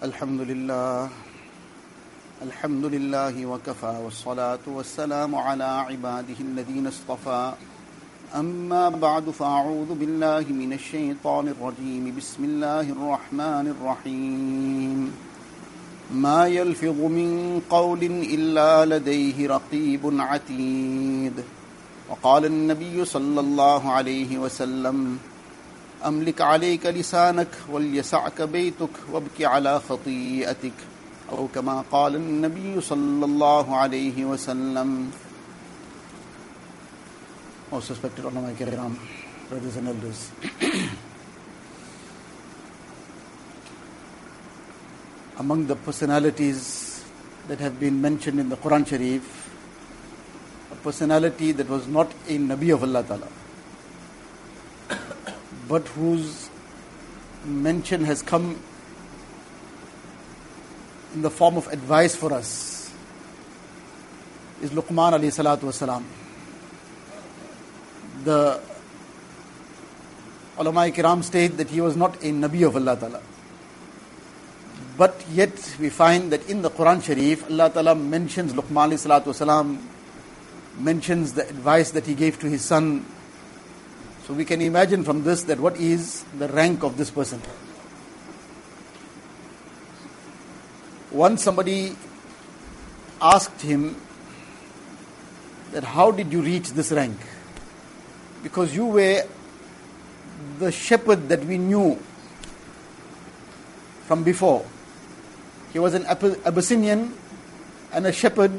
الحمد لله. الحمد لله وكفى والصلاة والسلام على عباده الذين اصطفى. أما بعد فأعوذ بالله من الشيطان الرجيم. بسم الله الرحمن الرحيم. ما يلفظ من قول إلا لديه رقيب عتيد. وقال النبي صلى الله عليه وسلم أملك عليك لسانك وليسعك بيتك وابك على خطيئتك أو كما قال النبي صلى الله عليه وسلم Most respected ulama kiram, brothers and elders. Among the personalities that have been mentioned in the Quran Sharif, a personality that was not a Nabi of Allah Ta'ala, but whose mention has come in the form of advice for us is Luqman alayhi salatu wasalam. The ulama kiram state that he was not a Nabi of Allah Ta'ala. But yet we find that in the Quran Sharif, Allah Ta'ala mentions Luqman alayhi salatu wasalam, mentions the advice that he gave to his son. So we can imagine from this that what is the rank of this person. Once somebody asked him that how did you reach this rank? Because you were the shepherd that we knew from before. He was an Abyssinian and a shepherd,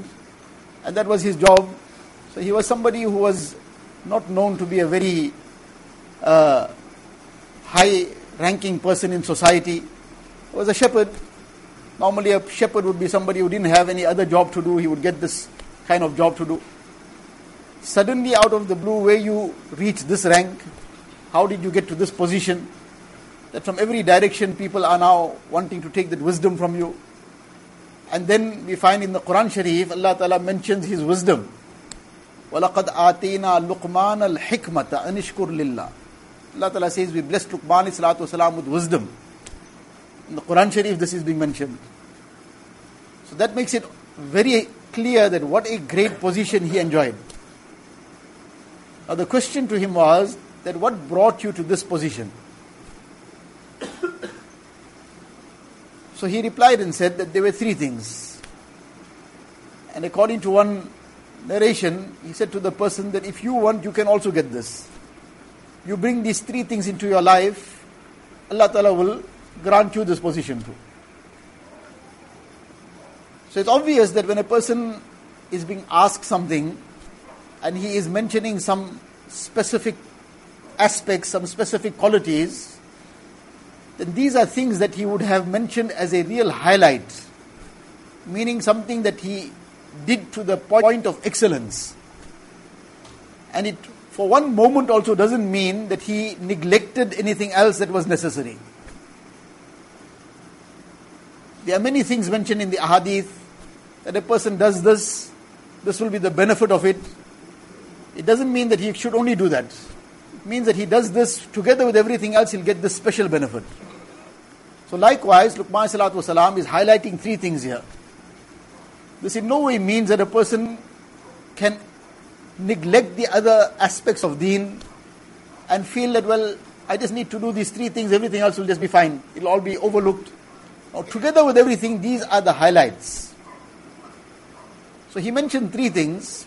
and that was his job. So he was somebody who was not known to be a very uh, high ranking person in society. He was a shepherd. Normally, a shepherd would be somebody who didn't have any other job to do, he would get this kind of job to do. Suddenly, out of the blue, where you reach this rank, how did you get to this position? That from every direction, people are now wanting to take that wisdom from you. And then we find in the Quran Sharif, Allah Ta'ala mentions His wisdom. وَلَقَدْ آتَيْنَا لُقْمَانَ الْحِكْمَةَ أَنِشْكُرْ لِلَّهِ Allah Ta'ala says, we blessed Luqman salatu with wisdom. In the Quran Sharif, this is being mentioned. So that makes it very clear that what a great position he enjoyed. Now the question to him was that what brought you to this position? so he replied and said that there were three things. And according to one narration, he said to the person that if you want, you can also get this. You bring these three things into your life, Allah Ta'ala will grant you this position too. So it's obvious that when a person is being asked something and he is mentioning some specific aspects, some specific qualities, then these are things that he would have mentioned as a real highlight, meaning something that he did to the point of excellence. And it, for one moment, also doesn't mean that he neglected anything else that was necessary. There are many things mentioned in the ahadith that a person does this, this will be the benefit of it. It doesn't mean that he should only do that. It means that he does this together with everything else, he'll get this special benefit. So likewise, Luqman Salatu Wasalam is highlighting three things here. This in no way means that a person can neglect the other aspects of deen and feel that, well, I just need to do these three things, everything else will just be fine. It'll all be overlooked. Now, together with everything, these are the highlights. So he mentioned three things.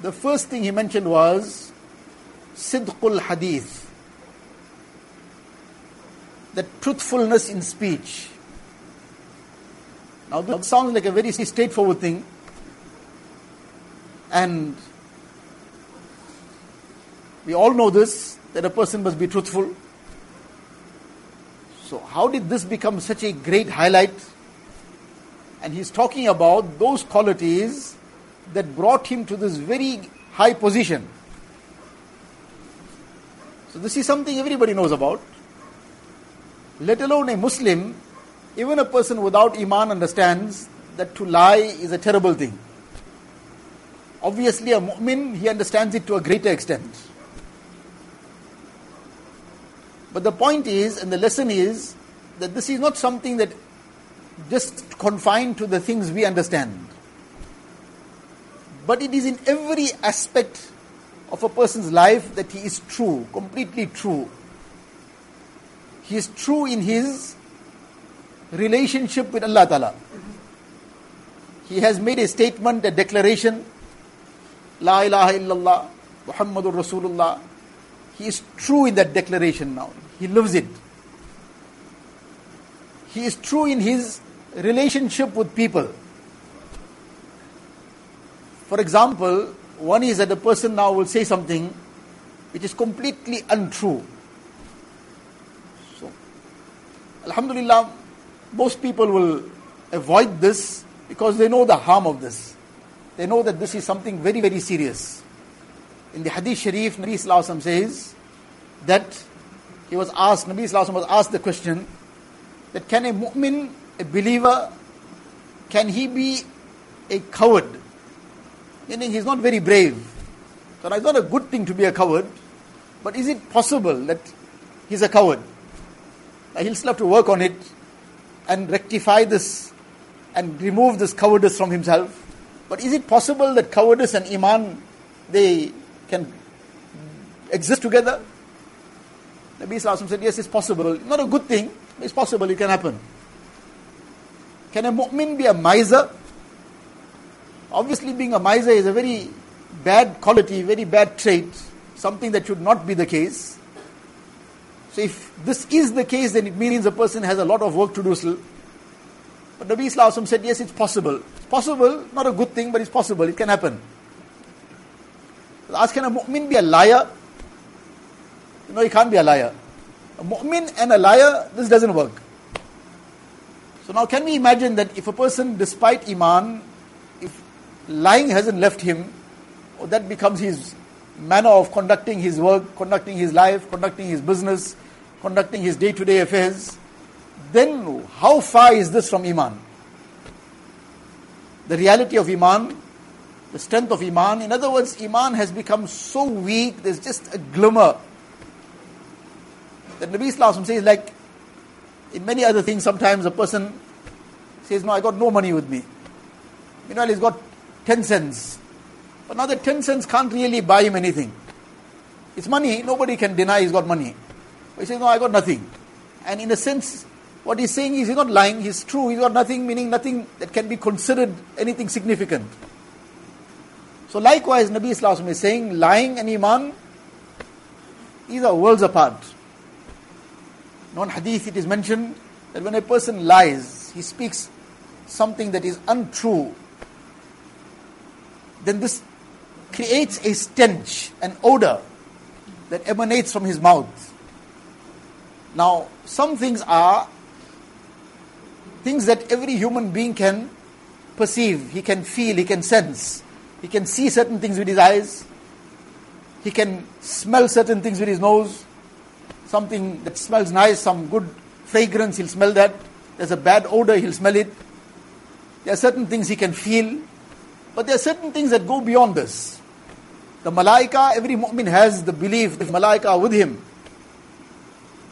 The first thing he mentioned was Sidqul Hadith. The truthfulness in speech. Now, that sounds like a very straightforward thing. And we all know this that a person must be truthful. So, how did this become such a great highlight? And he's talking about those qualities that brought him to this very high position. So, this is something everybody knows about. Let alone a Muslim, even a person without Iman understands that to lie is a terrible thing. Obviously, a mu'min, he understands it to a greater extent. But the point is, and the lesson is, that this is not something that just confined to the things we understand. But it is in every aspect of a person's life that he is true, completely true. He is true in his relationship with Allah Ta'ala. He has made a statement, a declaration, La ilaha illallah, Muhammadur Rasulullah. He is true in that declaration now. He lives it. He is true in his relationship with people. For example, one is that a person now will say something which is completely untrue. So, Alhamdulillah, most people will avoid this because they know the harm of this. They know that this is something very, very serious. In the Hadith Sharif, Nabi Sallallahu says that he was asked, Nabi Sallallahu was asked the question that can a mu'min, a believer, can he be a coward? Meaning he's not very brave. So it's not a good thing to be a coward, but is it possible that he's a coward? He'll still have to work on it and rectify this and remove this cowardice from himself. But is it possible that cowardice and iman they can exist together? Nabi Sallallahu said, Yes, it's possible. Not a good thing, it's possible, it can happen. Can a mu'min be a miser? Obviously, being a miser is a very bad quality, very bad trait, something that should not be the case. So, if this is the case, then it means a person has a lot of work to do still. But Nabi Sallallahu said, Yes, it's possible. It's possible, not a good thing, but it's possible, it can happen. Ask, can a mu'min be a liar? No, he can't be a liar. A mu'min and a liar, this doesn't work. So now can we imagine that if a person, despite iman, if lying hasn't left him, or that becomes his manner of conducting his work, conducting his life, conducting his business, conducting his day-to-day affairs, then how far is this from iman? The reality of iman, the strength of iman, in other words, iman has become so weak, there's just a glimmer that Nabi Islam says, like in many other things, sometimes a person says, No, I got no money with me. Meanwhile, he's got 10 cents. But now that 10 cents can't really buy him anything. It's money, nobody can deny he's got money. But he says, No, I got nothing. And in a sense, what he's saying is he's not lying, he's true, he's got nothing, meaning nothing that can be considered anything significant. So likewise, Nabi Islam is saying lying and Iman, these are worlds apart. Non hadith it is mentioned that when a person lies, he speaks something that is untrue, then this creates a stench, an odor that emanates from his mouth. Now, some things are things that every human being can perceive, he can feel, he can sense. He can see certain things with his eyes, he can smell certain things with his nose, something that smells nice, some good fragrance, he'll smell that. There's a bad odor, he'll smell it. There are certain things he can feel, but there are certain things that go beyond this. The malaika, every mu'min has the belief that malaika are with him.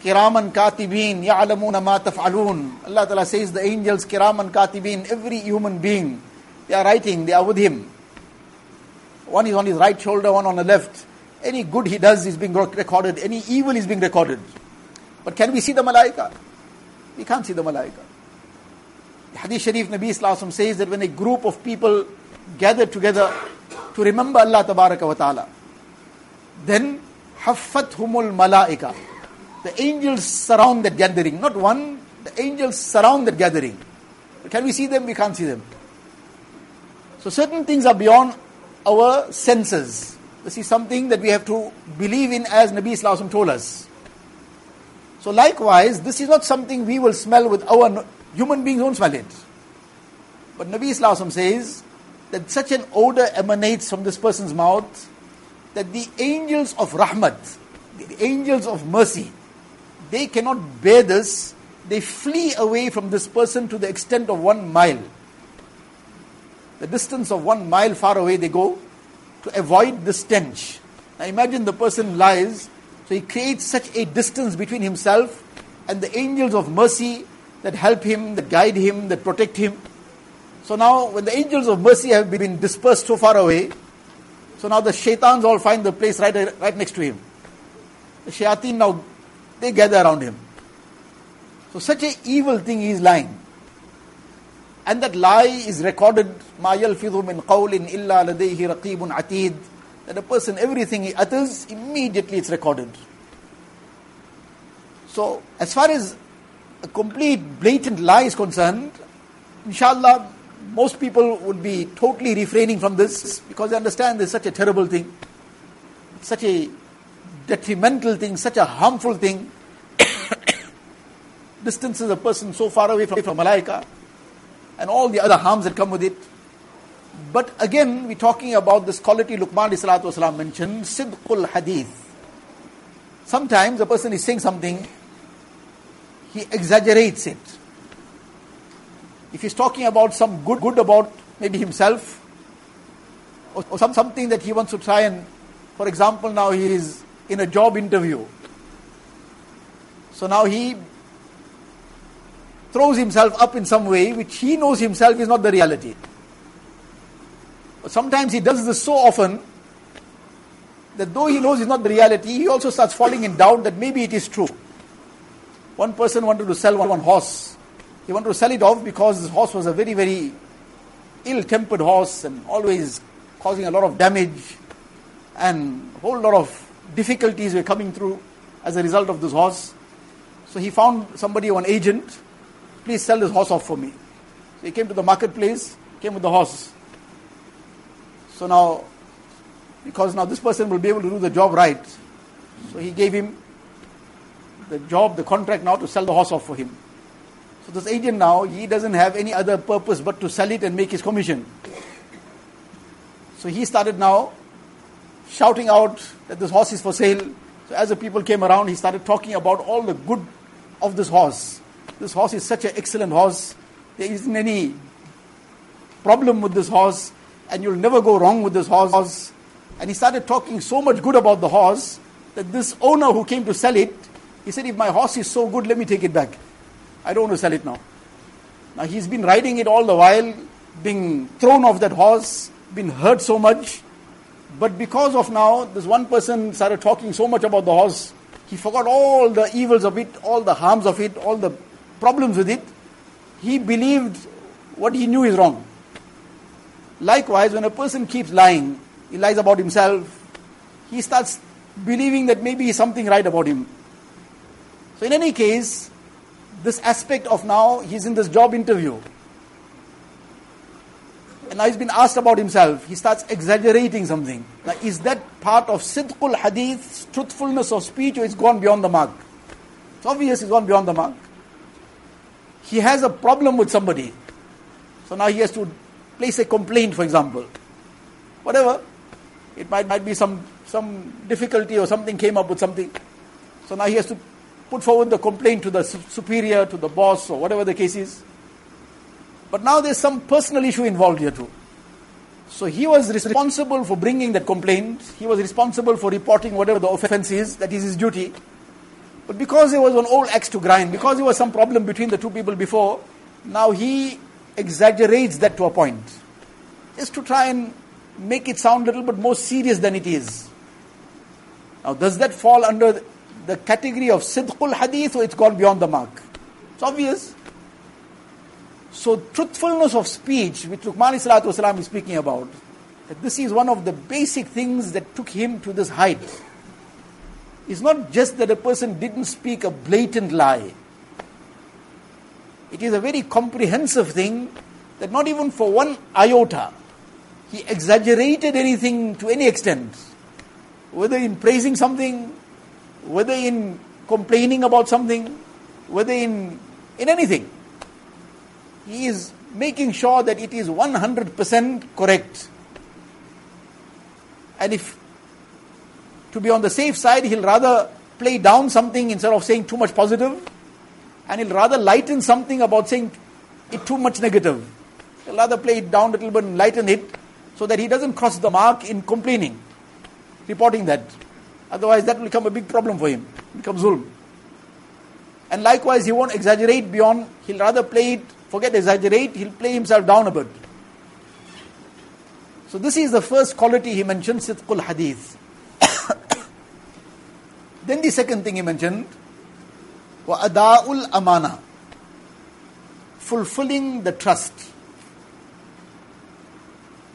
Kiraman katibin, ya'lamuna ma taf'alun. Allah Ta'ala says the angels, kiraman katibin, every human being, they are writing, they are with him. One is on his right shoulder, one on the left. Any good he does is being recorded, any evil is being recorded. But can we see the malaika? We can't see the malaika. The Hadith Sharif Nabi Islam says that when a group of people gather together to remember Allah Tabaraka wa Ta'ala, then humul malaika. The angels surround that gathering. Not one, the angels surround that gathering. Can we see them? We can't see them. So certain things are beyond our senses. This is something that we have to believe in as Nabi Islam told us. So likewise, this is not something we will smell with our human beings won't smell it. But Nabi Islam says that such an odor emanates from this person's mouth that the angels of rahmat, the angels of mercy, they cannot bear this. They flee away from this person to the extent of one mile. The distance of one mile far away they go to avoid the stench. Now imagine the person lies, so he creates such a distance between himself and the angels of mercy that help him, that guide him, that protect him. So now, when the angels of mercy have been dispersed so far away, so now the shaitans all find the place right, right next to him. The shayateen now, they gather around him. So such a evil thing he is lying. And that lie is recorded, مَا يَلْفِظُ مِنْ قَوْلٍ إِلَّا لَدَيْهِ رَقِيبٌ عَتِيدٌ That a person, everything he utters, immediately it's recorded. So, as far as a complete blatant lie is concerned, inshallah, most people would be totally refraining from this because they understand this is such a terrible thing, such a detrimental thing, such a harmful thing. Distances a person so far away from, from malaika and all the other harms that come with it. But again, we're talking about this quality Luqman والسلام, mentioned, Sidqul Hadith. Sometimes a person is saying something, he exaggerates it. If he's talking about some good, good about maybe himself, or, or some, something that he wants to try and, for example, now he is in a job interview. So now he throws himself up in some way which he knows himself is not the reality. But sometimes he does this so often that though he knows it's not the reality, he also starts falling in doubt that maybe it is true. One person wanted to sell one, one horse. He wanted to sell it off because this horse was a very, very ill tempered horse and always causing a lot of damage and a whole lot of difficulties were coming through as a result of this horse. So he found somebody, one agent, please sell this horse off for me. So he came to the marketplace, came with the horse. So now, because now this person will be able to do the job right, so he gave him the job, the contract now to sell the horse off for him. So this agent now, he doesn't have any other purpose but to sell it and make his commission. So he started now shouting out that this horse is for sale. So as the people came around, he started talking about all the good of this horse. This horse is such an excellent horse. There isn't any problem with this horse, and you'll never go wrong with this horse. And he started talking so much good about the horse that this owner who came to sell it, he said, If my horse is so good, let me take it back. I don't want to sell it now. Now he's been riding it all the while, being thrown off that horse, been hurt so much. But because of now, this one person started talking so much about the horse, he forgot all the evils of it, all the harms of it, all the problems with it. He believed what he knew is wrong. Likewise, when a person keeps lying, he lies about himself, he starts believing that maybe something right about him. So, in any case, this aspect of now, he's in this job interview. And now he's been asked about himself. He starts exaggerating something. Now, is that part of sidqul hadith, truthfulness of speech, or it's gone beyond the mark? It's obvious it's gone beyond the mark. He has a problem with somebody. So now he has to place a complaint, for example. Whatever. It might, might be some, some difficulty or something came up with something. So now he has to put forward the complaint to the superior, to the boss, or whatever the case is. But now there's some personal issue involved here too. So he was responsible for bringing that complaint. He was responsible for reporting whatever the offense is. That is his duty. But because there was an old axe to grind, because there was some problem between the two people before, now he exaggerates that to a point. Just to try and make it sound a little bit more serious than it is. Now, does that fall under the category of sidqul hadith or it's gone beyond the mark? It's obvious. So, truthfulness of speech, which Luqman is speaking about, that this is one of the basic things that took him to this height. It's not just that a person didn't speak a blatant lie. It is a very comprehensive thing that not even for one iota he exaggerated anything to any extent, whether in praising something, whether in complaining about something, whether in, in anything he is making sure that it is 100% correct. And if to be on the safe side, he'll rather play down something instead of saying too much positive, and he'll rather lighten something about saying it too much negative. He'll rather play it down a little bit and lighten it so that he doesn't cross the mark in complaining, reporting that. Otherwise, that will become a big problem for him. It becomes zulm. And likewise, he won't exaggerate beyond, he'll rather play it, forget exaggerate, he'll play himself down a bit. So this is the first quality he mentioned, Sidqul Hadith. Then the second thing he mentioned, ada'ul amana, fulfilling the trust.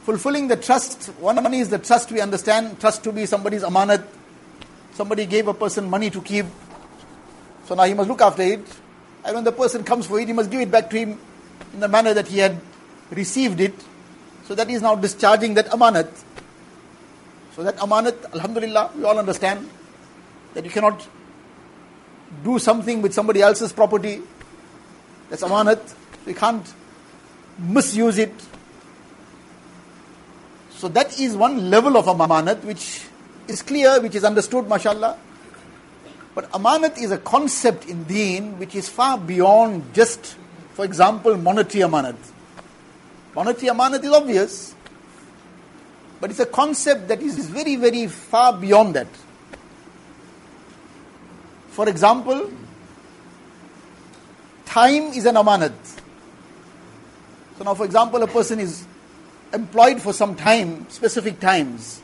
Fulfilling the trust, one money is the trust we understand, trust to be somebody's amanat. Somebody gave a person money to keep, so now he must look after it. And when the person comes for it, he must give it back to him in the manner that he had received it. So that he is now discharging that amanat. So that amanat, alhamdulillah, we all understand that you cannot do something with somebody else's property. That's amanat. You can't misuse it. So that is one level of amanat which is clear, which is understood, mashallah. But amanat is a concept in deen which is far beyond just, for example, monetary amanat. Monetary amanat is obvious, but it's a concept that is very, very far beyond that. For example, time is an amanat. So now, for example, a person is employed for some time, specific times.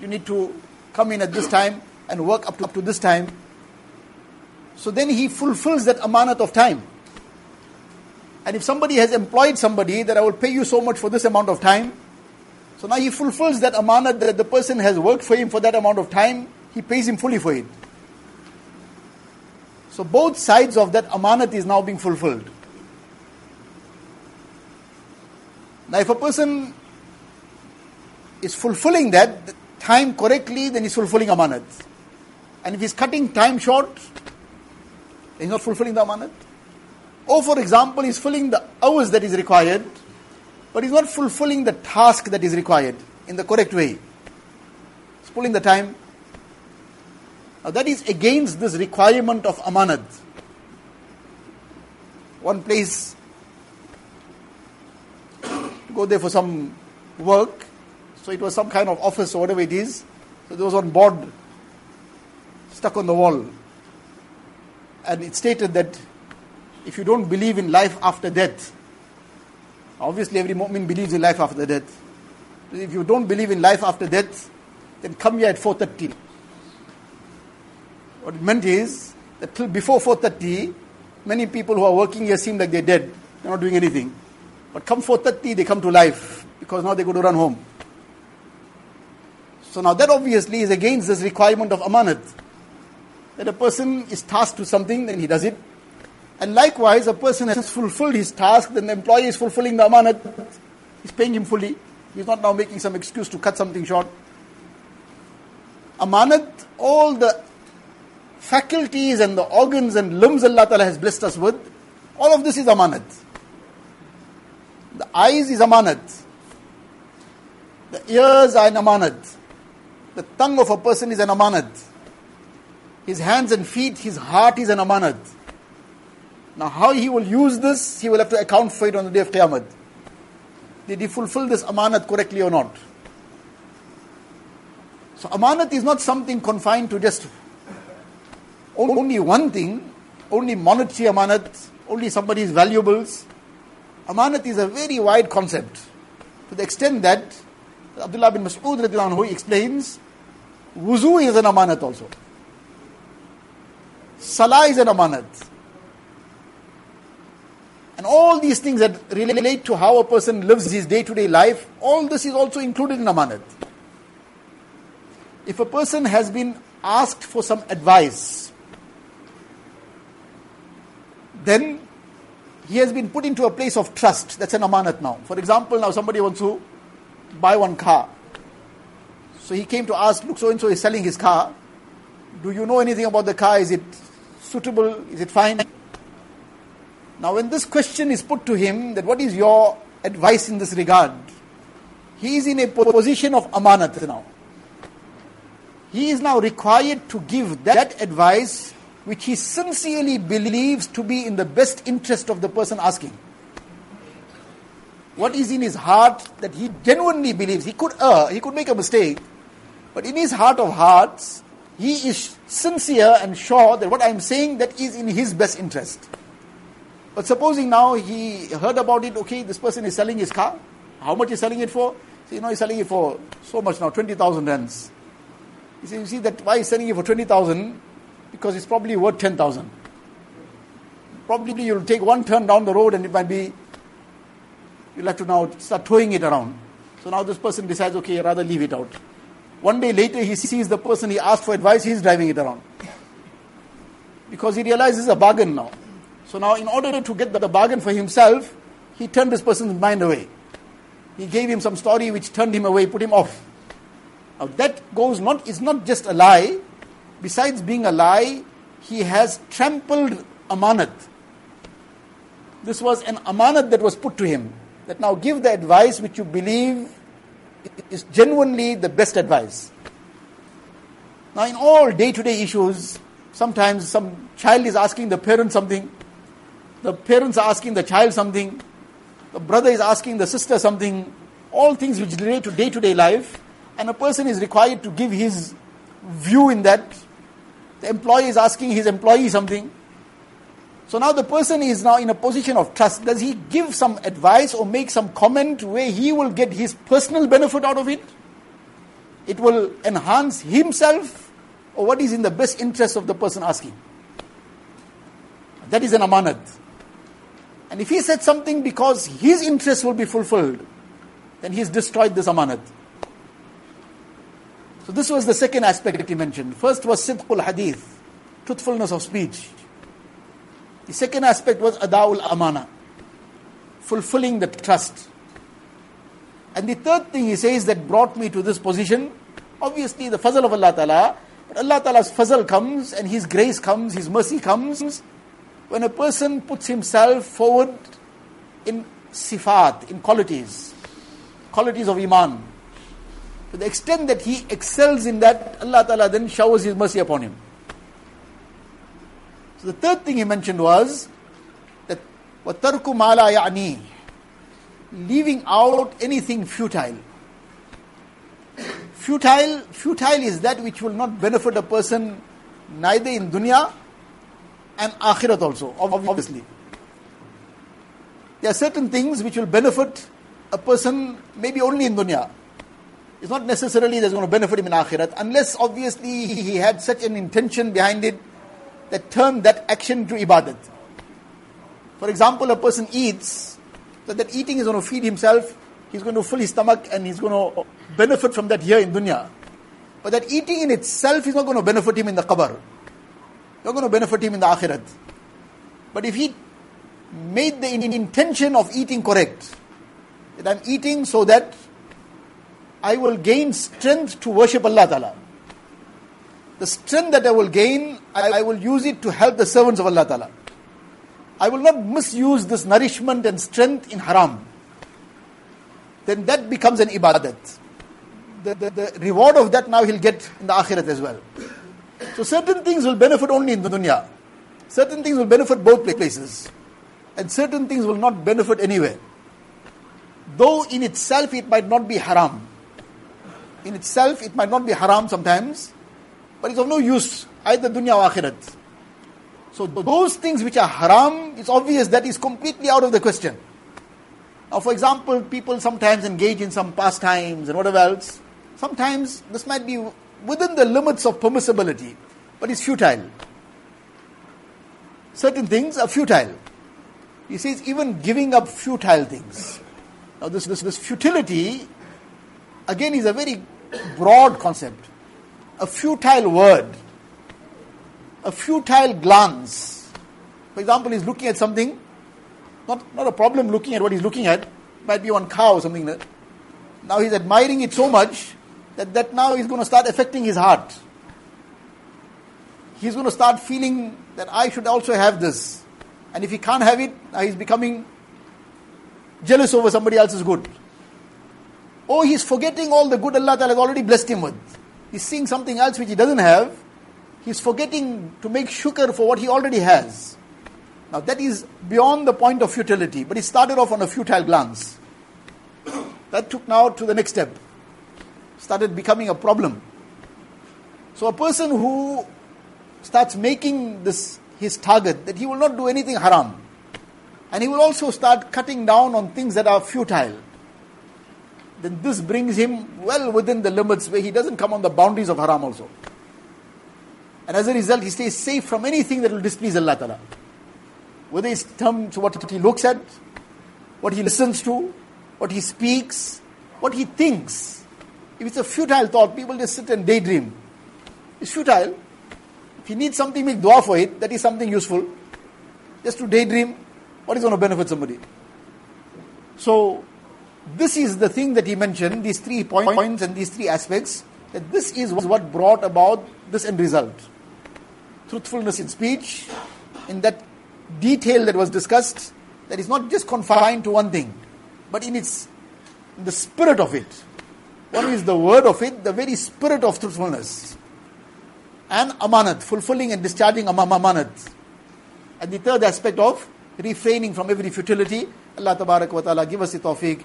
You need to come in at this time and work up to, up to this time. So then he fulfills that amanat of time. And if somebody has employed somebody that I will pay you so much for this amount of time, so now he fulfills that amanat that the person has worked for him for that amount of time, he pays him fully for it. So both sides of that amanat is now being fulfilled. Now if a person is fulfilling that time correctly, then he's fulfilling amanat. And if he's cutting time short, he's not fulfilling the amanat. Or for example, he's filling the hours that is required, but he's not fulfilling the task that is required in the correct way. He's pulling the time. Now that is against this requirement of amanat. One place, go there for some work, so it was some kind of office or whatever it is. So there was one board stuck on the wall. And it stated that if you don't believe in life after death, obviously every mu'min believes in life after death. If you don't believe in life after death, then come here at 4.30. What it meant is that till before 4.30, many people who are working here seem like they're dead. They're not doing anything. But come 4.30, they come to life because now they go to run home. So now that obviously is against this requirement of amanat. That a person is tasked to something, then he does it. And likewise, a person has fulfilled his task, then the employee is fulfilling the amanat. He's paying him fully. He's not now making some excuse to cut something short. Amanat, all the faculties and the organs and limbs Allah Ta'ala has blessed us with, all of this is amanat. The eyes is amanat. The ears are an amanat. The tongue of a person is an amanat. His hands and feet, his heart is an amanat. Now, how he will use this, he will have to account for it on the day of Qiyamah. Did he fulfill this amanat correctly or not? So, amanat is not something confined to just only one thing, only monetary amanat, only somebody's valuables. Amanat is a very wide concept to the extent that Abdullah bin Mas'ud anhu explains wuzu is an amanat also. Salah is an amanat. And all these things that relate to how a person lives his day to day life, all this is also included in amanat. If a person has been asked for some advice, then he has been put into a place of trust. That's an amanat now. For example, now somebody wants to buy one car. So he came to ask, look, so and so is selling his car. Do you know anything about the car? Is it suitable? Is it fine? Now, when this question is put to him, that what is your advice in this regard? He is in a position of amanat now. He is now required to give that advice which he sincerely believes to be in the best interest of the person asking. What is in his heart that he genuinely believes? He could err, he could make a mistake, but in his heart of hearts, he is sincere and sure that what I'm saying that is in his best interest. But supposing now he heard about it, okay, this person is selling his car. How much is he selling it for? See, you know, he's selling it for so much now, 20,000 rands. You see, you see that why he's selling it for 20,000? Because it's probably worth 10,000. Probably you'll take one turn down the road and it might be, you'll have to now start towing it around. So now this person decides, okay, i rather leave it out. One day later, he sees the person he asked for advice, he's driving it around. Because he realizes a bargain now. So now, in order to get the bargain for himself, he turned this person's mind away. He gave him some story which turned him away, put him off. Now that goes not it's not just a lie. Besides being a lie, he has trampled amanat. This was an amanat that was put to him. That now give the advice which you believe is genuinely the best advice. Now, in all day to day issues, sometimes some child is asking the parent something, the parents are asking the child something, the brother is asking the sister something, all things which relate to day to day life, and a person is required to give his view in that. The employee is asking his employee something. So now the person is now in a position of trust. Does he give some advice or make some comment where he will get his personal benefit out of it? It will enhance himself or what is in the best interest of the person asking? That is an amanat. And if he said something because his interest will be fulfilled, then he has destroyed this amanat. So this was the second aspect that he mentioned. First was sidqul hadith, truthfulness of speech. The second aspect was adawul amana, fulfilling the trust. And the third thing he says that brought me to this position, obviously the fazl of Allah Ta'ala, but Allah Ta'ala's fazl comes and His grace comes, His mercy comes, when a person puts himself forward in sifat, in qualities, qualities of iman, to the extent that he excels in that, Allah Ta'ala then showers His mercy upon him. So the third thing he mentioned was that وَتَرْكُ مَا لَا يَعْنِي Leaving out anything futile. Futile, futile is that which will not benefit a person neither in dunya and akhirat also, obviously. There are certain things which will benefit a person maybe only in dunya. It's not necessarily that's going to benefit him in akhirat, unless obviously he had such an intention behind it that turned that action to ibadat. For example, a person eats, that that eating is going to feed himself, he's going to fill his stomach and he's going to benefit from that here in dunya. But that eating in itself is not going to benefit him in the qabr. Not going to benefit him in the akhirat. But if he made the intention of eating correct, that I'm eating so that I will gain strength to worship Allah Ta'ala the strength that I will gain, I, will use it to help the servants of Allah Ta'ala. I will not misuse this nourishment and strength in haram. Then that becomes an ibadat. The, the, the reward of that now he'll get in the akhirat as well. So certain things will benefit only in the dunya. Certain things will benefit both places. And certain things will not benefit anywhere. Though in itself it might not be haram. In itself it might not be haram sometimes, but it's of no use, either dunya or akhirat. So those things which are haram, it's obvious that is completely out of the question. Now, for example, people sometimes engage in some pastimes and whatever else. Sometimes this might be within the limits of permissibility, but it's futile. Certain things are futile. He says even giving up futile things. Now, this, this, this futility, again, is a very broad concept a futile word, a futile glance. For example, he's looking at something, not, not a problem looking at what he's looking at, might be one cow or something. Now he's admiring it so much that that now is going to start affecting his heart. He's going to start feeling that I should also have this. And if he can't have it, he's becoming jealous over somebody else's good. Or he's forgetting all the good Allah has already blessed him with he's seeing something else which he doesn't have, he's forgetting to make shukr for what he already has. Now that is beyond the point of futility, but he started off on a futile glance. that took now to the next step. Started becoming a problem. So a person who starts making this his target that he will not do anything haram. And he will also start cutting down on things that are futile. Then this brings him well within the limits where he doesn't come on the boundaries of haram also. And as a result, he stays safe from anything that will displease Allah Ta'ala. Whether it's terms what he looks at, what he listens to, what he speaks, what he thinks. If it's a futile thought, people just sit and daydream. It's futile. If he needs something, make dua for it. That is something useful. Just to daydream, what is going to benefit somebody? So, this is the thing that he mentioned, these three points and these three aspects, that this is what brought about this end result. Truthfulness in speech, in that detail that was discussed, that is not just confined to one thing, but in its in the spirit of it. One is the word of it, the very spirit of truthfulness and amanat, fulfilling and discharging amanat. And the third aspect of refraining from every futility. Allah tabarak wa ta'ala give us the tawfiq.